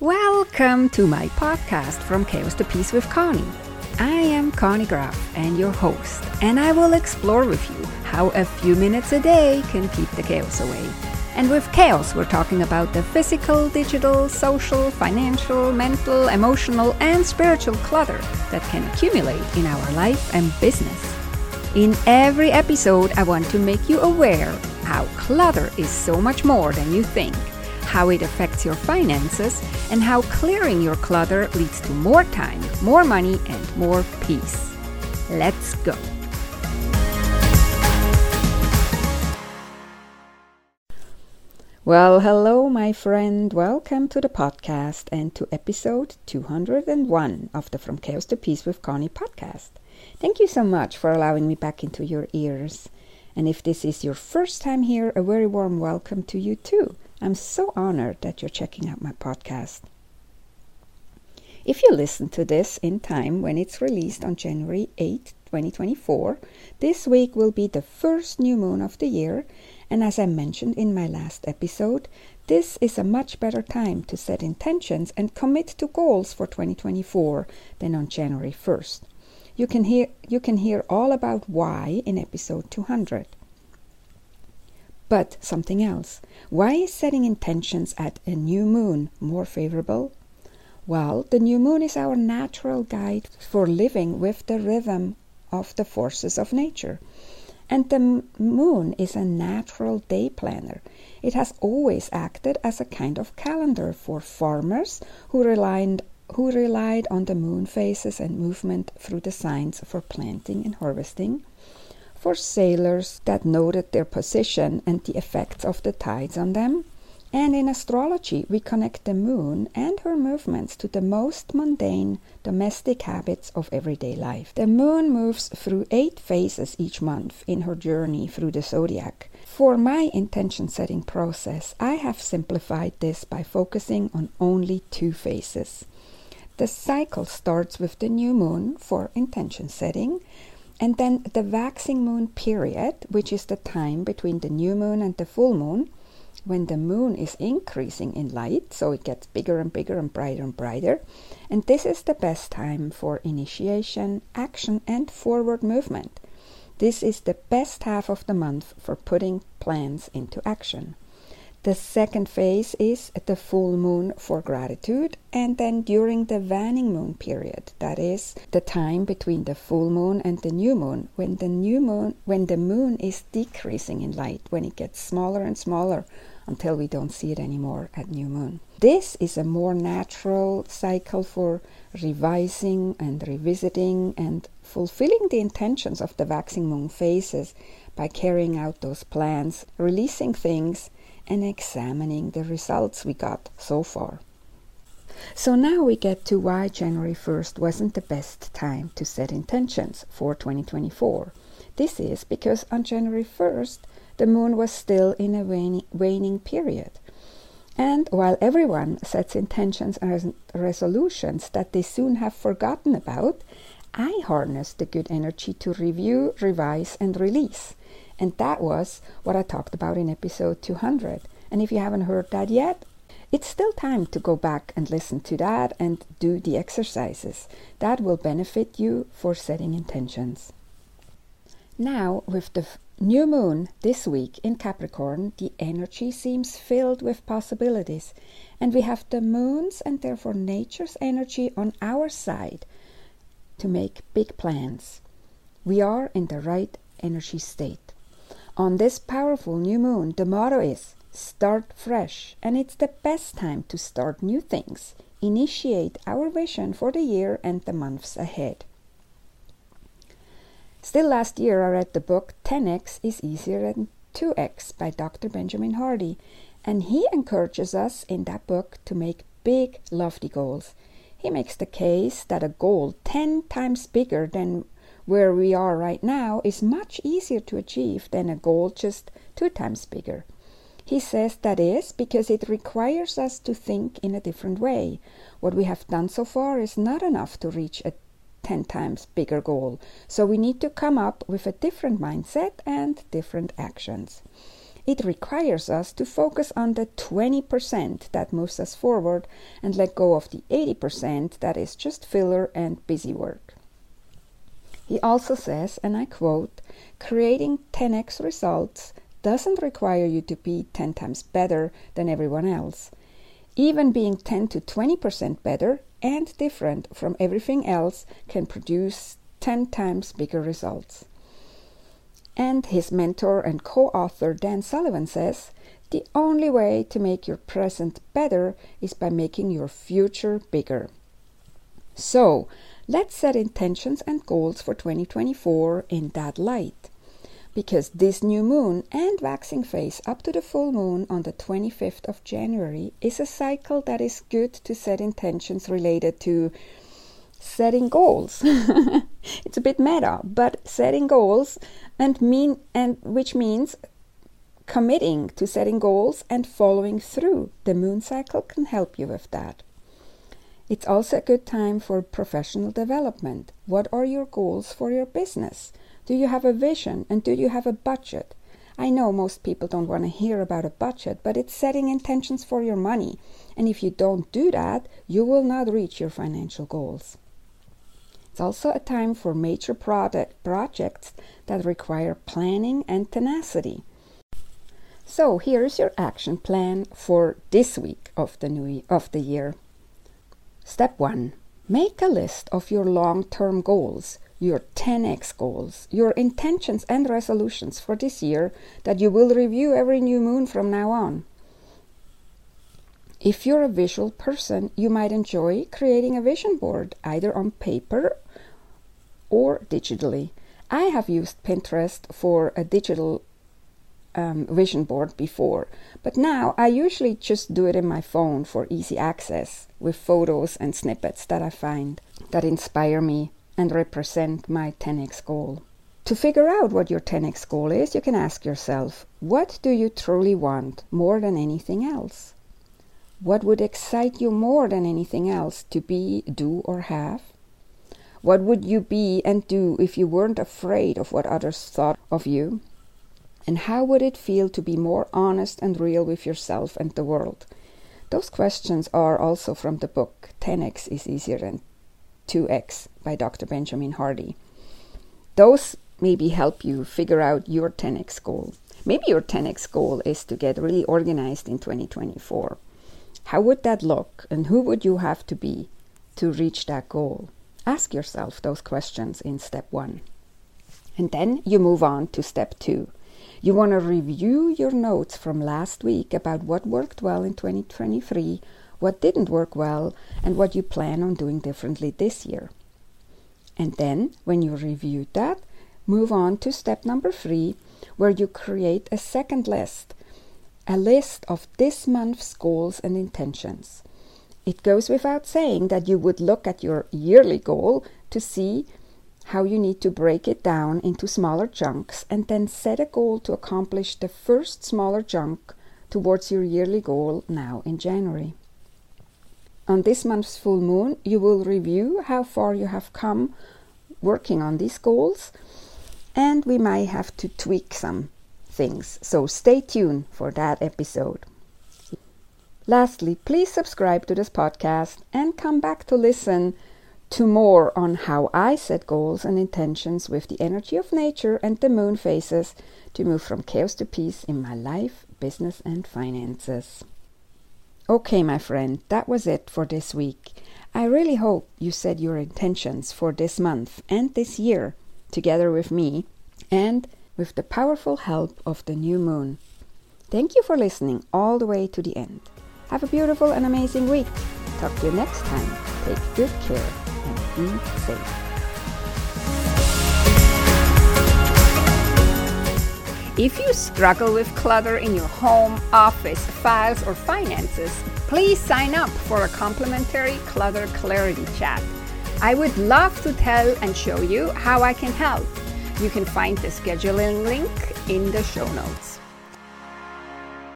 Welcome to my podcast from Chaos to Peace with Conny. I am Conny Graf and your host, and I will explore with you how a few minutes a day can keep the chaos away. And with chaos, we're talking about the physical, digital, social, financial, mental, emotional, and spiritual clutter that can accumulate in our life and business. In every episode, I want to make you aware how clutter is so much more than you think, how it affects your finances, and how clearing your clutter leads to more time, more money, and more peace. Let's go. Well, hello, my friend. Welcome to the podcast and to episode 201 of the From Chaos to Peace with Conny podcast. Thank you so much for allowing me back into your ears. And if this is your first time here, a very warm welcome to you too. I'm so honored that you're checking out my podcast. If you listen to this in time when it's released on January 8, 2024, this week will be the first new moon of the year, and as I mentioned in my last episode, this is a much better time to set intentions and commit to goals for 2024 than on January 1st. You can hear you can hear all about why in episode 200. But something else. Why is setting intentions at a new moon more favorable? Well, the new moon is our natural guide for living with the rhythm of the forces of nature. And the moon is a natural day planner. It has always acted as a kind of calendar for farmers who relied, who relied on the moon phases and movement through the signs for planting and harvesting, for sailors that noted their position and the effects of the tides on them, and in astrology, we connect the moon and her movements to the most mundane domestic habits of everyday life. The moon moves through eight phases each month in her journey through the zodiac. For my intention setting process, I have simplified this by focusing on only two phases. The cycle starts with the new moon for intention setting, and then the waxing moon period, which is the time between the new moon and the full moon when the moon is increasing in light, so it gets bigger and bigger and brighter and brighter. And this is the best time for initiation, action, and forward movement. This is the best half of the month for putting plans into action. The second phase is the full moon for gratitude, and then during the waning moon period, that is the time between the full moon and the new moon, when the new moon when the moon is decreasing in light, when it gets smaller and smaller until we don't see it anymore at new moon. This is a more natural cycle for revising and revisiting and fulfilling the intentions of the waxing moon phases by carrying out those plans, releasing things, and examining the results we got so far. So now we get to why January 1st wasn't the best time to set intentions for 2024. This is because on January 1st, the moon was still in a waning, waning period. And while everyone sets intentions and resolutions that they soon have forgotten about, I harness the good energy to review, revise, and release. And that was what I talked about in episode 200. And if you haven't heard that yet, it's still time to go back and listen to that and do the exercises. That will benefit you for setting intentions. Now, with the New moon this week in Capricorn, the energy seems filled with possibilities, and we have the moon's and therefore nature's energy on our side to make big plans. We are in the right energy state. On this powerful new moon, the motto is start fresh, and it's the best time to start new things, initiate our vision for the year and the months ahead. Still last year, I read the book 10x is Easier Than 2x by Dr. Benjamin Hardy, and he encourages us in that book to make big, lofty goals. He makes the case that a goal 10 times bigger than where we are right now is much easier to achieve than a goal just two times bigger. He says that is because it requires us to think in a different way. What we have done so far is not enough to reach a 10 times bigger goal. So we need to come up with a different mindset and different actions. It requires us to focus on the 20% that moves us forward and let go of the 80% that is just filler and busy work. He also says, and I quote, creating 10x results doesn't require you to be 10 times better than everyone else. Even being 10 to 20% better and different from everything else can produce 10 times bigger results. And his mentor and co author Dan Sullivan says the only way to make your present better is by making your future bigger. So, let's set intentions and goals for 2024 in that light. Because this new moon and waxing phase up to the full moon on the 25th of January is a cycle that is good to set intentions related to setting goals. it's a bit meta, but setting goals and mean and which means committing to setting goals and following through. The moon cycle can help you with that. It's also a good time for professional development. What are your goals for your business? Do you have a vision and do you have a budget? I know most people don't want to hear about a budget, but it's setting intentions for your money. And if you don't do that, you will not reach your financial goals. It's also a time for major product projects that require planning and tenacity. So here's your action plan for this week of the new of the year. Step 1. Make a list of your long-term goals, your 10x goals, your intentions and resolutions for this year that you will review every new moon from now on. If you're a visual person, you might enjoy creating a vision board either on paper or digitally. I have used Pinterest for a digital um, vision board before, but now I usually just do it in my phone for easy access with photos and snippets that I find that inspire me and represent my 10x goal. To figure out what your 10x goal is, you can ask yourself what do you truly want more than anything else? What would excite you more than anything else to be, do, or have? What would you be and do if you weren't afraid of what others thought of you? And how would it feel to be more honest and real with yourself and the world? Those questions are also from the book 10x is easier than 2x by Dr. Benjamin Hardy. Those maybe help you figure out your 10x goal. Maybe your 10x goal is to get really organized in 2024. How would that look and who would you have to be to reach that goal? Ask yourself those questions in step one. And then you move on to step two. You want to review your notes from last week about what worked well in 2023, what didn't work well, and what you plan on doing differently this year. And then, when you reviewed that, move on to step number three, where you create a second list a list of this month's goals and intentions. It goes without saying that you would look at your yearly goal to see how you need to break it down into smaller chunks and then set a goal to accomplish the first smaller chunk towards your yearly goal now in January. On this month's full moon, you will review how far you have come working on these goals, and we might have to tweak some things. So stay tuned for that episode. Lastly, please subscribe to this podcast and come back to listen to more on how I set goals and intentions with the energy of nature and the moon phases to move from chaos to peace in my life, business, and finances. Okay, my friend, that was it for this week. I really hope you set your intentions for this month and this year together with me and with the powerful help of the new moon. Thank you for listening all the way to the end. Have a beautiful and amazing week. Talk to you next time. Take good care be safe. If you struggle with clutter in your home, office, files, or finances, please sign up for a complimentary clutter clarity chat. I would love to tell and show you how I can help. You can find the scheduling link in the show notes.